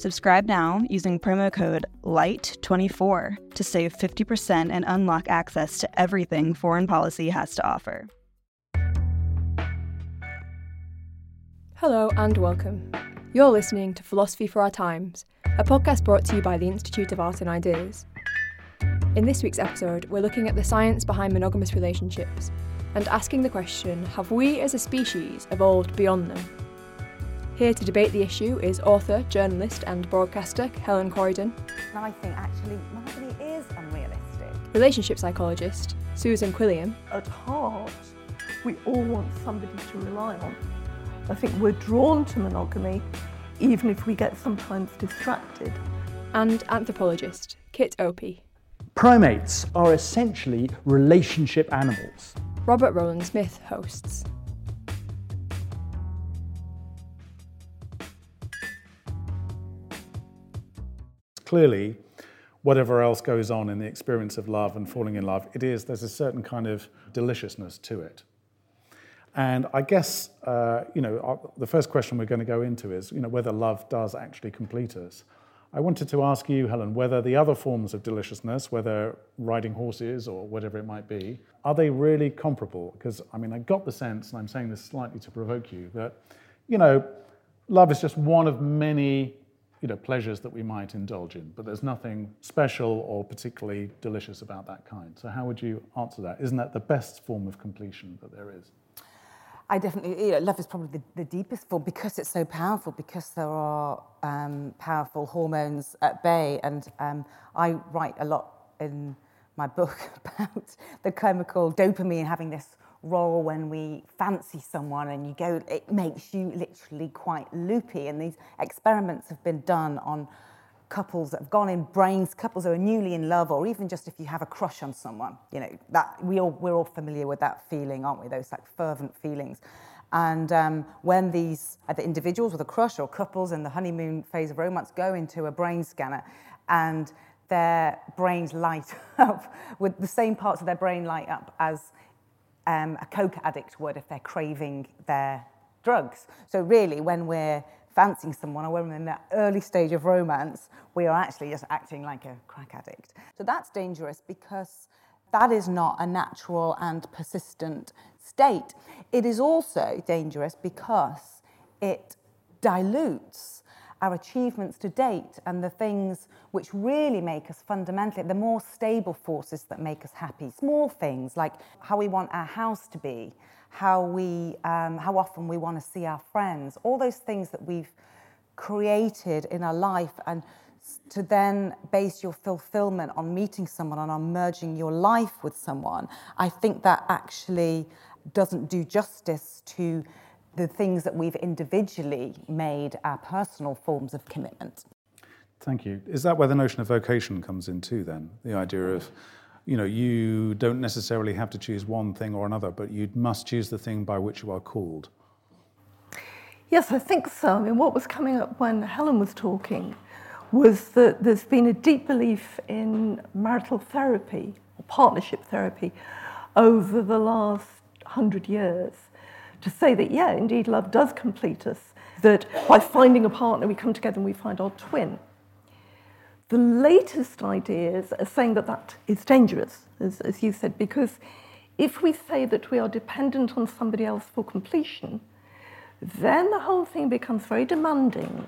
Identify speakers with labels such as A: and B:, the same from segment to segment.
A: Subscribe now using promo code LIGHT24 to save 50% and unlock access to everything foreign policy has to offer.
B: Hello and welcome. You're listening to Philosophy for Our Times, a podcast brought to you by the Institute of Art and Ideas. In this week's episode, we're looking at the science behind monogamous relationships and asking the question have we as a species evolved beyond them? Here to debate the issue is author, journalist, and broadcaster Helen Croydon.
C: I think actually monogamy is unrealistic.
B: Relationship psychologist Susan Quilliam.
D: At heart, we all want somebody to rely on. I think we're drawn to monogamy, even if we get sometimes distracted.
B: And anthropologist Kit Opie.
E: Primates are essentially relationship animals.
B: Robert Rowland Smith hosts.
F: Clearly, whatever else goes on in the experience of love and falling in love, it is, there's a certain kind of deliciousness to it. And I guess, uh, you know, the first question we're going to go into is, you know, whether love does actually complete us. I wanted to ask you, Helen, whether the other forms of deliciousness, whether riding horses or whatever it might be, are they really comparable? Because, I mean, I got the sense, and I'm saying this slightly to provoke you, that, you know, love is just one of many, you know, pleasures that we might indulge in, but there's nothing special or particularly delicious about that kind. So how would you answer that? Isn't that the best form of completion that there is?
C: I definitely, you know, love is probably the, the deepest form because it's so powerful, because there are um, powerful hormones at bay. And um, I write a lot in my book about the chemical dopamine having this role when we fancy someone and you go, it makes you literally quite loopy. And these experiments have been done on couples that have gone in brains, couples who are newly in love, or even just if you have a crush on someone, you know, that we all, we're all familiar with that feeling, aren't we? Those like fervent feelings. And um, when these either individuals with a crush or couples in the honeymoon phase of romance go into a brain scanner and their brains light up with the same parts of their brain light up as um, a coke addict would if they're craving their drugs. So really, when we're fancying someone or when we're in that early stage of romance, we are actually just acting like a crack addict. So that's dangerous because that is not a natural and persistent state. It is also dangerous because it dilutes our achievements to date and the things which really make us fundamentally the more stable forces that make us happy. Small things like how we want our house to be, how we, um, how often we want to see our friends, all those things that we've created in our life, and to then base your fulfillment on meeting someone and on merging your life with someone, I think that actually doesn't do justice to the things that we've individually made our personal forms of commitment.
F: Thank you. Is that where the notion of vocation comes in too, then? The idea of you know, you don't necessarily have to choose one thing or another, but you must choose the thing by which you are called.
D: Yes, I think so. I mean, what was coming up when Helen was talking was that there's been a deep belief in marital therapy or partnership therapy over the last hundred years to say that, yeah, indeed, love does complete us, that by finding a partner, we come together and we find our twin. The latest ideas are saying that that is dangerous, as, as you said, because if we say that we are dependent on somebody else for completion, then the whole thing becomes very demanding.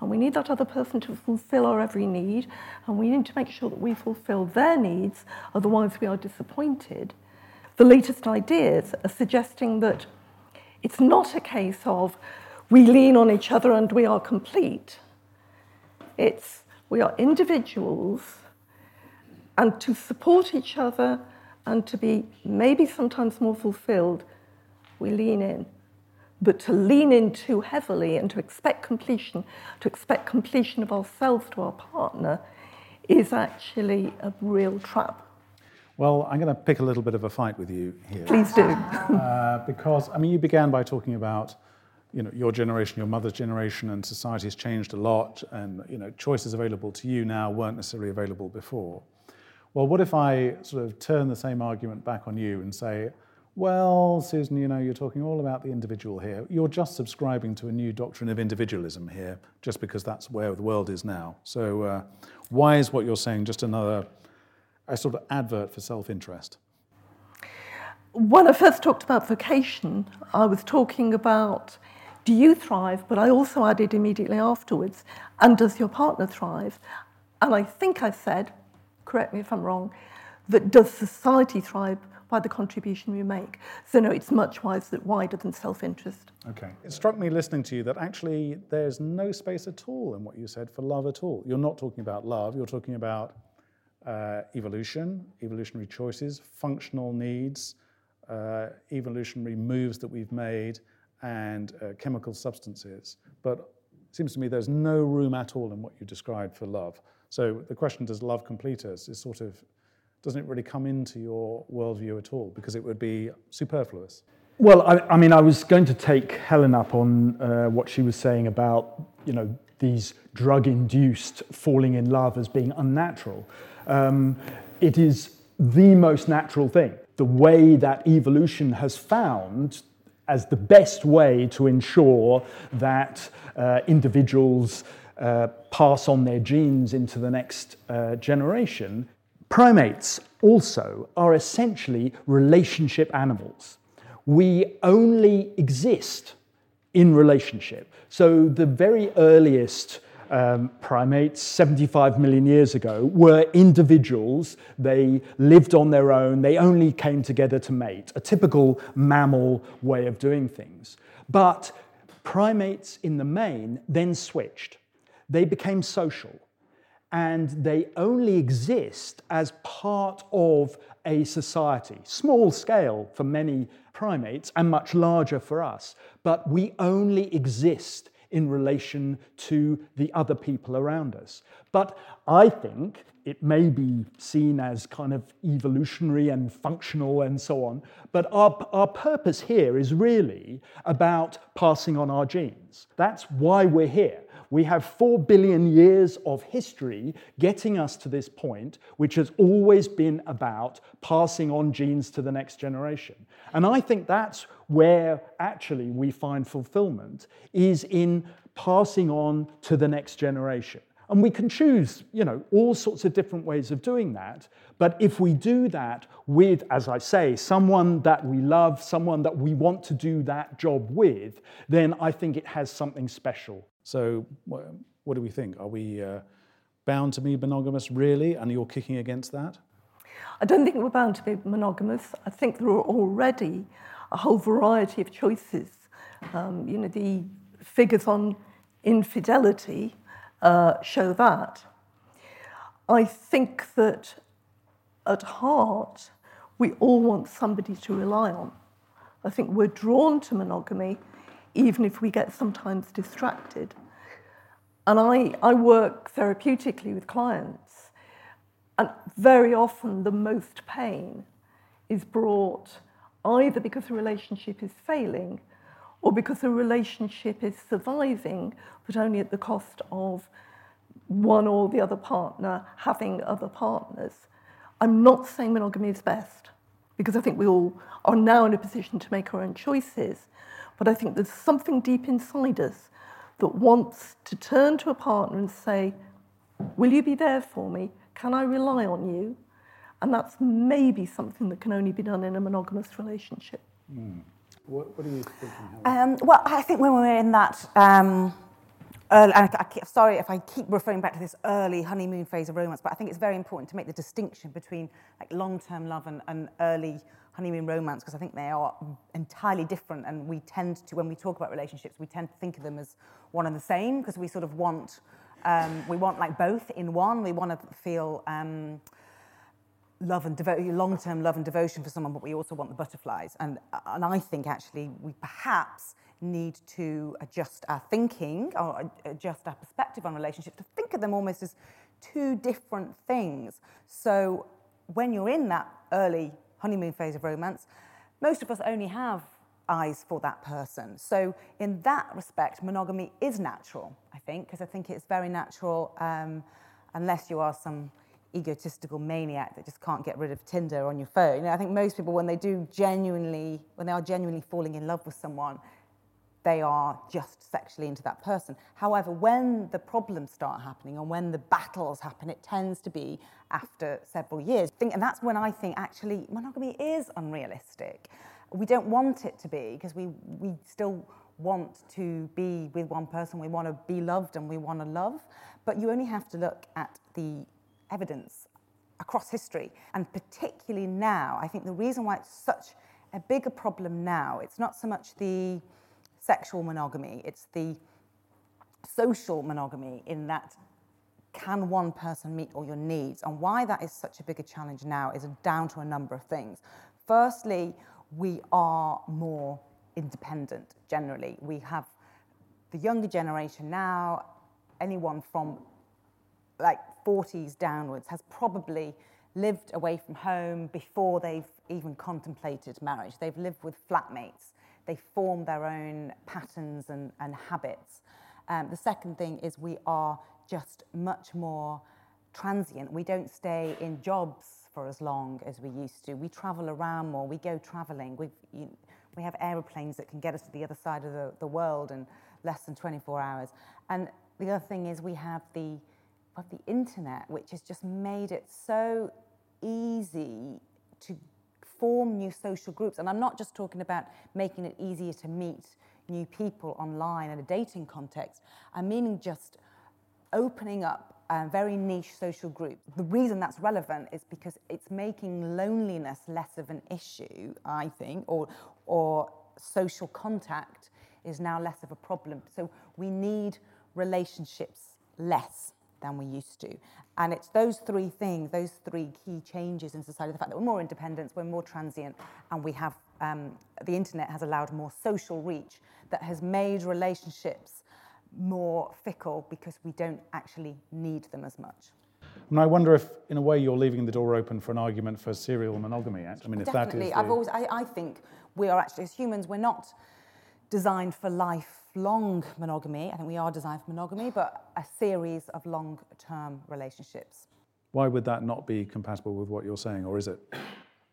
D: And we need that other person to fulfill our every need, and we need to make sure that we fulfill their needs, otherwise, we are disappointed. the latest ideas are suggesting that it's not a case of we lean on each other and we are complete. It's we are individuals and to support each other and to be maybe sometimes more fulfilled, we lean in. But to lean in too heavily and to expect completion, to expect completion of ourselves to our partner, is actually a real trap.
F: Well, I'm going to pick a little bit of a fight with you here.
D: Please do.
F: uh, because, I mean, you began by talking about you know, your generation, your mother's generation, and society has changed a lot, and you know, choices available to you now weren't necessarily available before. Well, what if I sort of turn the same argument back on you and say, well, Susan, you know, you're talking all about the individual here. You're just subscribing to a new doctrine of individualism here, just because that's where the world is now. So, uh, why is what you're saying just another a sort of advert for self-interest?
D: When I first talked about vocation, I was talking about do you thrive, but I also added immediately afterwards, and does your partner thrive? And I think I said, correct me if I'm wrong, that does society thrive by the contribution we make. So no, it's much wider than self-interest.
F: Okay. It struck me listening to you that actually there's no space at all in what you said for love at all. You're not talking about love, you're talking about uh, evolution, evolutionary choices, functional needs, uh, evolutionary moves that we've made, and uh, chemical substances. But it seems to me there's no room at all in what you described for love. So the question, does love complete us, is sort of doesn't it really come into your worldview at all? Because it would be superfluous.
E: Well, I, I mean, I was going to take Helen up on uh, what she was saying about, you know, these drug-induced falling in love as being unnatural. Um, it is the most natural thing. The way that evolution has found as the best way to ensure that uh, individuals uh, pass on their genes into the next uh, generation Primates also are essentially relationship animals. We only exist in relationship. So the very earliest um, primates 75 million years ago were individuals. They lived on their own. They only came together to mate, a typical mammal way of doing things. But primates in the main then switched. They became social and they only exist as part of a society, small scale for many primates and much larger for us, but we only exist in relation to the other people around us. But I think it may be seen as kind of evolutionary and functional and so on, but our, our purpose here is really about passing on our genes. That's why we're here. We have four billion years of history getting us to this point, which has always been about passing on genes to the next generation. And I think that's where actually we find fulfillment is in passing on to the next generation. And we can choose, you know, all sorts of different ways of doing that. But if we do that with, as I say, someone that we love, someone that we want to do that job with, then I think it has something special.
F: So, what, what do we think? Are we uh, bound to be monogamous, really? And you're kicking against that?
D: I don't think we're bound to be monogamous. I think there are already a whole variety of choices. Um, you know, the figures on infidelity uh, show that. I think that at heart, we all want somebody to rely on. I think we're drawn to monogamy even if we get sometimes distracted. And I, I work therapeutically with clients, and very often the most pain is brought either because a relationship is failing or because a relationship is surviving, but only at the cost of one or the other partner having other partners. I'm not saying monogamy is best, because I think we all are now in a position to make our own choices. But I think there's something deep inside us that wants to turn to a partner and say, Will you be there for me? Can I rely on you? And that's maybe something that can only be done in a monogamous relationship.
F: Mm. What, what, are you thinking?
C: Um, well, I think when we're in that um, early, and I, I, sorry if I keep referring back to this early honeymoon phase of romance, but I think it's very important to make the distinction between like long-term love and, and early honeymoon romance because I think they are entirely different. And we tend to, when we talk about relationships, we tend to think of them as one and the same because we sort of want, um, we want like both in one. We want to feel. Um, love and long-term love and devotion for someone, but we also want the butterflies. And, and I think actually we perhaps need to adjust our thinking or adjust our perspective on relationships to think of them almost as two different things. So when you're in that early honeymoon phase of romance, most of us only have eyes for that person. So in that respect, monogamy is natural, I think, because I think it's very natural um, unless you are some egotistical maniac that just can't get rid of Tinder on your phone. You know, I think most people, when they do genuinely, when they are genuinely falling in love with someone, they are just sexually into that person. However, when the problems start happening and when the battles happen, it tends to be after several years. And that's when I think actually monogamy is unrealistic. We don't want it to be because we, we still want to be with one person, we want to be loved and we want to love. But you only have to look at the evidence across history. And particularly now, I think the reason why it's such a bigger problem now, it's not so much the sexual monogamy, it's the social monogamy in that can one person meet all your needs? And why that is such a bigger challenge now is down to a number of things. Firstly, we are more independent generally. We have the younger generation now, anyone from like 40s downwards, has probably lived away from home before they've even contemplated marriage. They've lived with flatmates they form their own patterns and, and habits. Um, the second thing is we are just much more transient. We don't stay in jobs for as long as we used to. We travel around more. We go traveling. we you, we have aeroplanes that can get us to the other side of the, the world in less than 24 hours. And the other thing is we have the, of the internet, which has just made it so easy to form new social groups. And I'm not just talking about making it easier to meet new people online in a dating context. I'm meaning just opening up a very niche social group. The reason that's relevant is because it's making loneliness less of an issue, I think, or, or social contact is now less of a problem. So we need relationships less than we used to. And it's those three things, those three key changes in society the fact that we're more independent, we're more transient, and we have um, the internet has allowed more social reach that has made relationships more fickle because we don't actually need them as much.
F: And I wonder if, in a way, you're leaving the door open for an argument for serial monogamy. Actually. I mean, if
C: Definitely.
F: that is
C: the... I've always, I, I think we are actually, as humans, we're not designed for lifelong monogamy. I think we are designed for monogamy, but a series of long term relationships.
F: Why would that not be compatible with what you're saying, or is it?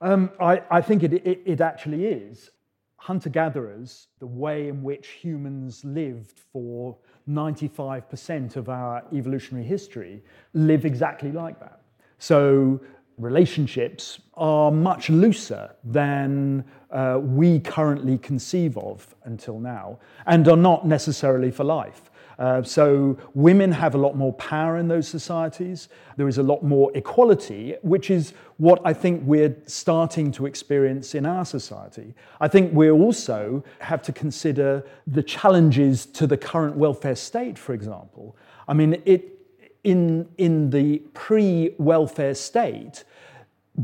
E: Um, I, I, think it, it, it actually is. Hunter gatherers, the way in which humans lived for 95% of our evolutionary history, live exactly like that. So relationships are much looser than uh, we currently conceive of until now and are not necessarily for life. Uh, so women have a lot more power in those societies. There is a lot more equality, which is what I think we're starting to experience in our society. I think we also have to consider the challenges to the current welfare state, for example. I mean, it, in, in the pre welfare state,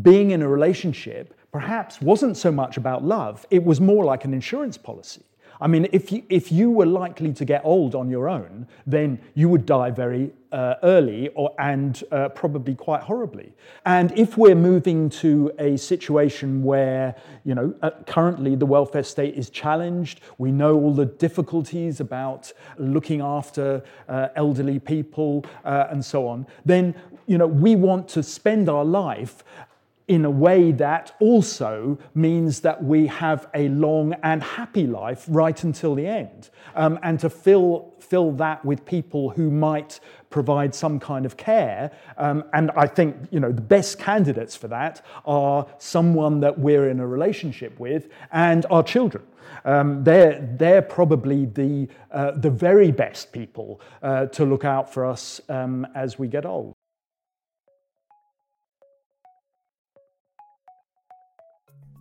E: being in a relationship perhaps wasn't so much about love, it was more like an insurance policy. I mean, if you, if you were likely to get old on your own, then you would die very uh, early or, and uh, probably quite horribly. And if we're moving to a situation where, you know, uh, currently the welfare state is challenged, we know all the difficulties about looking after uh, elderly people uh, and so on, then, you know, we want to spend our life in a way that also means that we have a long and happy life right until the end. Um, and to fill, fill that with people who might provide some kind of care. Um, and I think you know the best candidates for that are someone that we're in a relationship with and our children. Um, they're, they're probably the, uh, the very best people uh, to look out for us um, as we get old.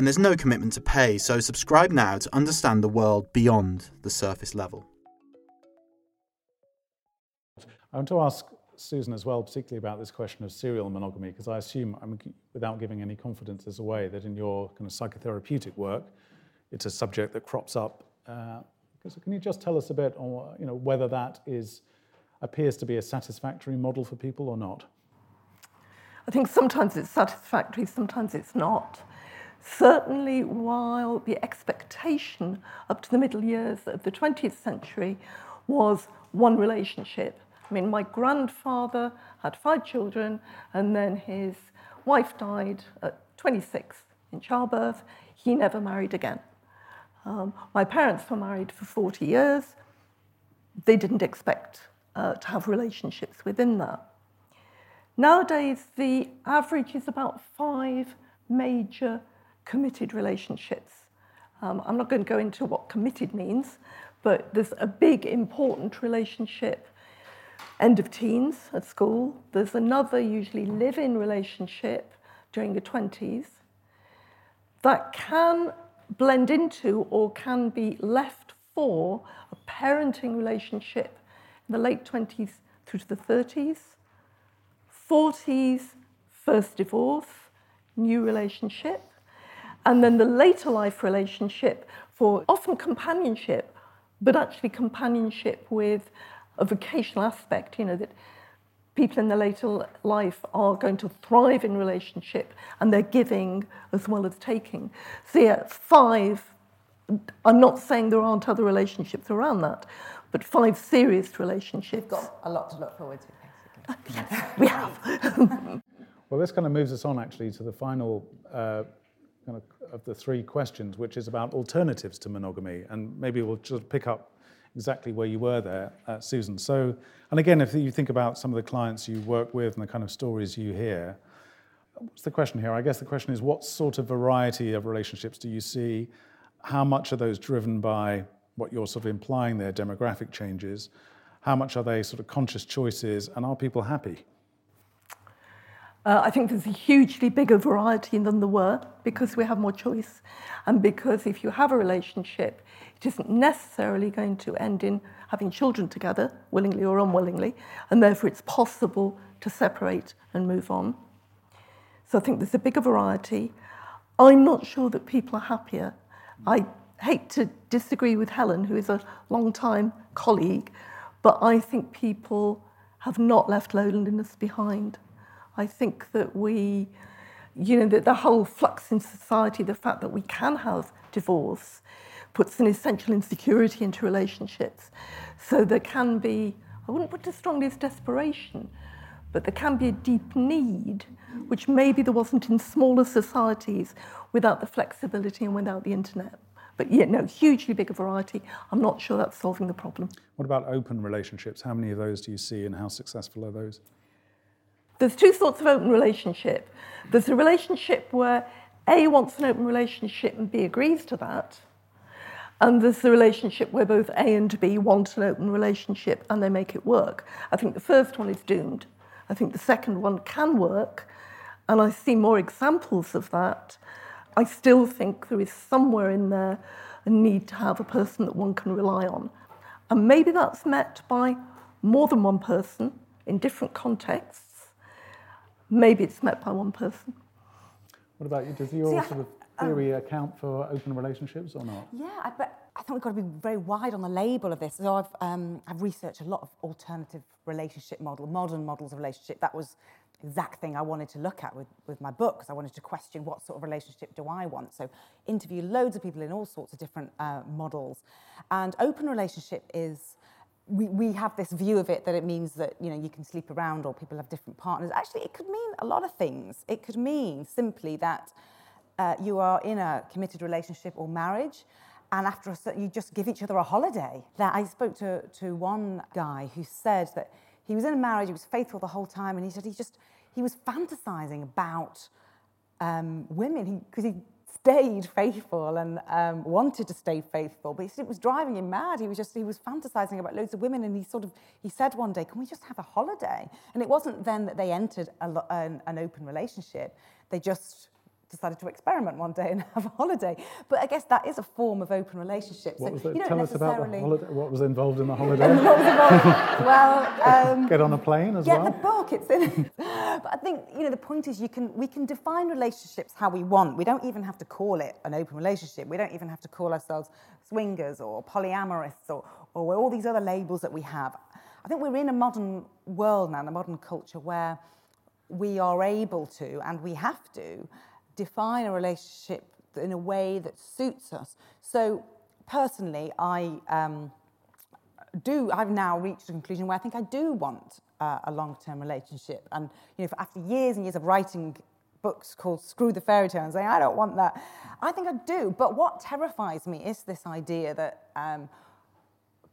G: and there's no commitment to pay, so subscribe now to understand the world beyond the surface level.
F: I want to ask Susan as well, particularly about this question of serial monogamy, because I assume, I mean, without giving any confidences away, that in your kind of psychotherapeutic work, it's a subject that crops up. Uh, so can you just tell us a bit on you know, whether that is, appears to be a satisfactory model for people or not?
D: I think sometimes it's satisfactory, sometimes it's not. Certainly, while the expectation up to the middle years of the 20th century was one relationship. I mean, my grandfather had five children, and then his wife died at 26 in childbirth. He never married again. Um, my parents were married for 40 years. They didn't expect uh, to have relationships within that. Nowadays, the average is about five major committed relationships. Um, I'm not going to go into what committed means, but there's a big, important relationship end of teens at school. There's another, usually live in relationship during the 20s that can blend into or can be left for a parenting relationship in the late 20s through to the 30s, 40s, first divorce, new relationship, and then the later life relationship for often companionship, but actually companionship with a vocational aspect, you know, that people in their later life are going to thrive in relationship and they're giving as well as taking. So yeah, five, I'm not saying there aren't other relationships around that, but five serious relationships.
C: We've got a lot to look forward to,
D: basically. yes, we have.
F: well, this kind of moves us on actually to the final uh, kind of, of the three questions, which is about alternatives to monogamy. And maybe we'll just pick up exactly where you were there, uh, Susan. So, and again, if you think about some of the clients you work with and the kind of stories you hear, what's the question here? I guess the question is what sort of variety of relationships do you see? How much are those driven by what you're sort of implying there, demographic changes? How much are they sort of conscious choices? And are people happy?
D: Uh, I think there's a hugely bigger variety than there were because we have more choice. And because if you have a relationship, it isn't necessarily going to end in having children together, willingly or unwillingly, and therefore it's possible to separate and move on. So I think there's a bigger variety. I'm not sure that people are happier. I hate to disagree with Helen, who is a long-time colleague, but I think people have not left loneliness behind. I think that we, you know, that the whole flux in society, the fact that we can have divorce, puts an essential insecurity into relationships. So there can be, I wouldn't put it as strongly as desperation, but there can be a deep need, which maybe there wasn't in smaller societies without the flexibility and without the internet. But yeah, no, hugely bigger variety. I'm not sure that's solving the problem.
F: What about open relationships? How many of those do you see and how successful are those?
D: There's two sorts of open relationship. There's a relationship where A wants an open relationship and B agrees to that. And there's the relationship where both A and B want an open relationship and they make it work. I think the first one is doomed. I think the second one can work. And I see more examples of that. I still think there is somewhere in there a need to have a person that one can rely on. And maybe that's met by more than one person in different contexts maybe it's met by one person.
F: What about you? Does your See, sort of theory um, account for open relationships or not?
C: Yeah, but I think we've got to be very wide on the label of this. So I've, um, I've researched a lot of alternative relationship model, modern models of relationship. That was the exact thing I wanted to look at with, with my book, because I wanted to question what sort of relationship do I want. So interview loads of people in all sorts of different uh, models. And open relationship is, we, we have this view of it that it means that, you know, you can sleep around or people have different partners. Actually, it could mean a lot of things. It could mean simply that uh, you are in a committed relationship or marriage and after a certain, you just give each other a holiday. That I spoke to, to one guy who said that he was in a marriage, he was faithful the whole time, and he said he just he was fantasizing about um, women because he, he, stayed faithful and um, wanted to stay faithful, but it was driving him mad. He was just he was fantasizing about loads of women, and he sort of he said one day, "Can we just have a holiday?" And it wasn't then that they entered a, an, an open relationship; they just decided to experiment one day and have a holiday. But I guess that is a form of open relationship.
F: What
C: so
F: was that?
C: You don't
F: Tell
C: necessarily...
F: us about the holiday. What was involved in the holiday?
C: well, um,
F: get on a plane as
C: get
F: well.
C: Get the book. It's in. But I think you know the point is you can we can define relationships how we want. We don't even have to call it an open relationship. We don't even have to call ourselves swingers or polyamorous or or all these other labels that we have. I think we're in a modern world now, in a modern culture where we are able to and we have to define a relationship in a way that suits us. So personally, I um, do. I've now reached a conclusion where I think I do want uh, a long-term relationship. And you know, after years and years of writing books called "Screw the Fairy Tale" and saying I don't want that, I think I do. But what terrifies me is this idea that. Um,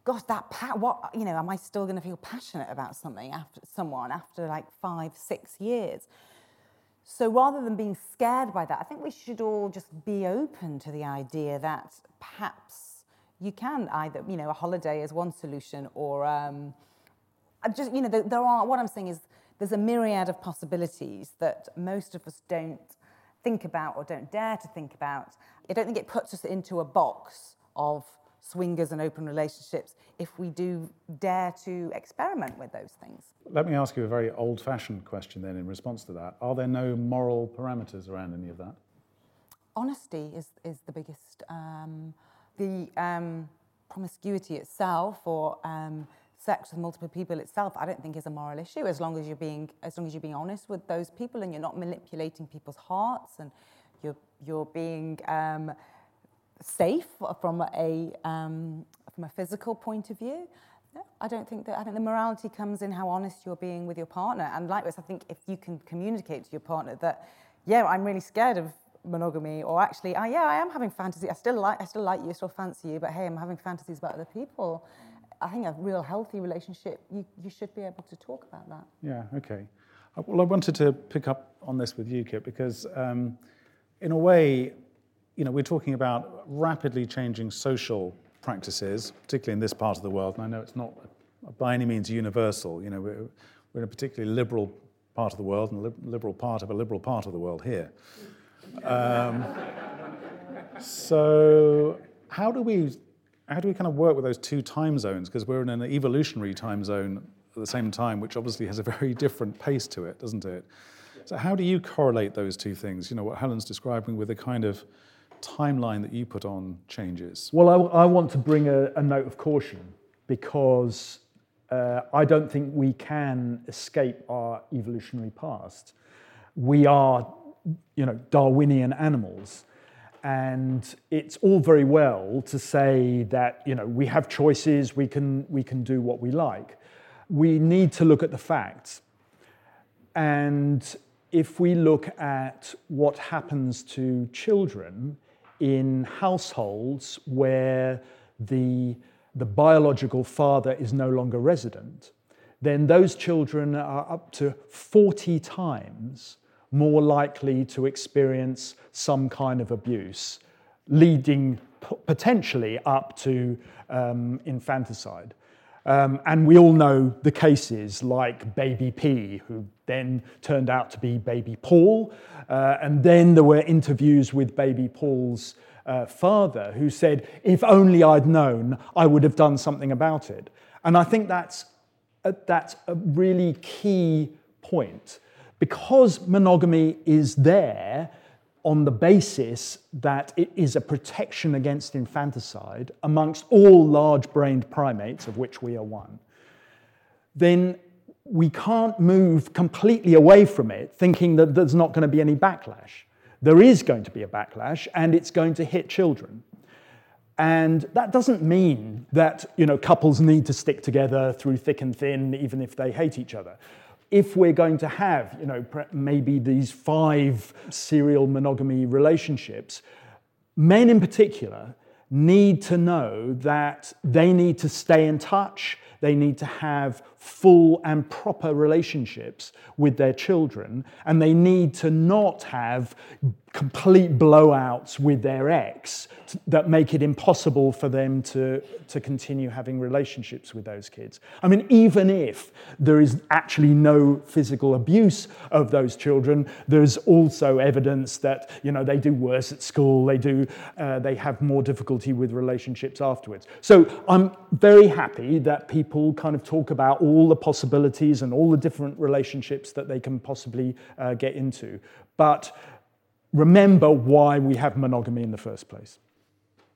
C: gosh, that pa- what you know, am I still going to feel passionate about something after someone after like five, six years? So rather than being scared by that, I think we should all just be open to the idea that perhaps you can either, you know, a holiday is one solution or um, just, you know, there are, what I'm saying is there's a myriad of possibilities that most of us don't think about or don't dare to think about. I don't think it puts us into a box of swingers and open relationships if we do dare to experiment with those things.
F: Let me ask you a very old fashioned question then in response to that. Are there no moral parameters around any of that?
C: Honesty is, is the biggest. Um, the um, promiscuity itself or um, sex with multiple people itself, I don't think is a moral issue as long as you're being as long as you're being honest with those people and you're not manipulating people's hearts and you're you're being um, safe from a um, from a physical point of view. I don't think that. I think the morality comes in how honest you're being with your partner. And likewise, I think if you can communicate to your partner that, yeah, I'm really scared of monogamy, or actually, oh, yeah, I am having fantasy. I still like, I still like you, still fancy you, but hey, I'm having fantasies about other people. I think a real healthy relationship, you, you should be able to talk about that.
F: Yeah. Okay. Uh, well, I wanted to pick up on this with you, Kit, because um, in a way, you know, we're talking about rapidly changing social practices, particularly in this part of the world, and I know it's not by any means universal. You know, we're, we're in a particularly liberal part of the world and a liberal part of a liberal part of the world here. Um, so, how do we how do we kind of work with those two time zones? Because we're in an evolutionary time zone at the same time, which obviously has a very different pace to it, doesn't it? So, how do you correlate those two things? You know, what Helen's describing with the kind of timeline that you put on changes?
E: Well, I, I want to bring a, a, note of caution because uh, I don't think we can escape our evolutionary past. We are, you know, Darwinian animals. And it's all very well to say that you know we have choices, we can we can do what we like. We need to look at the facts. And if we look at what happens to children in households where the, the biological father is no longer resident, then those children are up to 40 times more likely to experience some kind of abuse, leading potentially up to um, infanticide. Um, and we all know the cases like Baby P, who then turned out to be Baby Paul. Uh, and then there were interviews with Baby Paul's uh, father who said, If only I'd known, I would have done something about it. And I think that's a, that's a really key point. Because monogamy is there on the basis that it is a protection against infanticide amongst all large brained primates, of which we are one, then we can't move completely away from it thinking that there's not going to be any backlash. There is going to be a backlash, and it's going to hit children. And that doesn't mean that you know, couples need to stick together through thick and thin, even if they hate each other. If we're going to have you know, maybe these five serial monogamy relationships, men in particular need to know that they need to stay in touch, they need to have full and proper relationships with their children, and they need to not have complete blowouts with their ex that make it impossible for them to, to continue having relationships with those kids. I mean, even if there is actually no physical abuse of those children, there's also evidence that you know they do worse at school, they do uh, they have more difficulty with relationships afterwards. So I'm very happy that people kind of talk about all the possibilities and all the different relationships that they can possibly uh, get into, but remember why we have monogamy in the first place.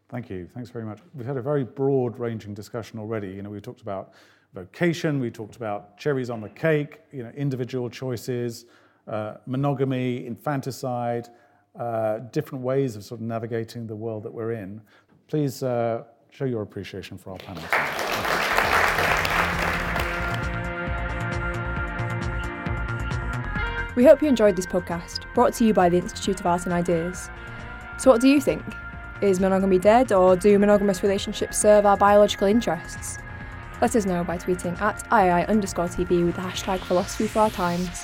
F: Thank you. Thanks very much. We've had a very broad ranging discussion already. You know, we talked about vocation, we talked about cherries on the cake, you know, individual choices, uh, monogamy, infanticide, uh, different ways of sort of navigating the world that we're in. Please uh, show your appreciation for our panel.
B: We hope you enjoyed this podcast, brought to you by the Institute of Art and Ideas. So, what do you think? Is monogamy dead, or do monogamous relationships serve our biological interests? Let us know by tweeting at IAI underscore TV with the hashtag philosophy for our times.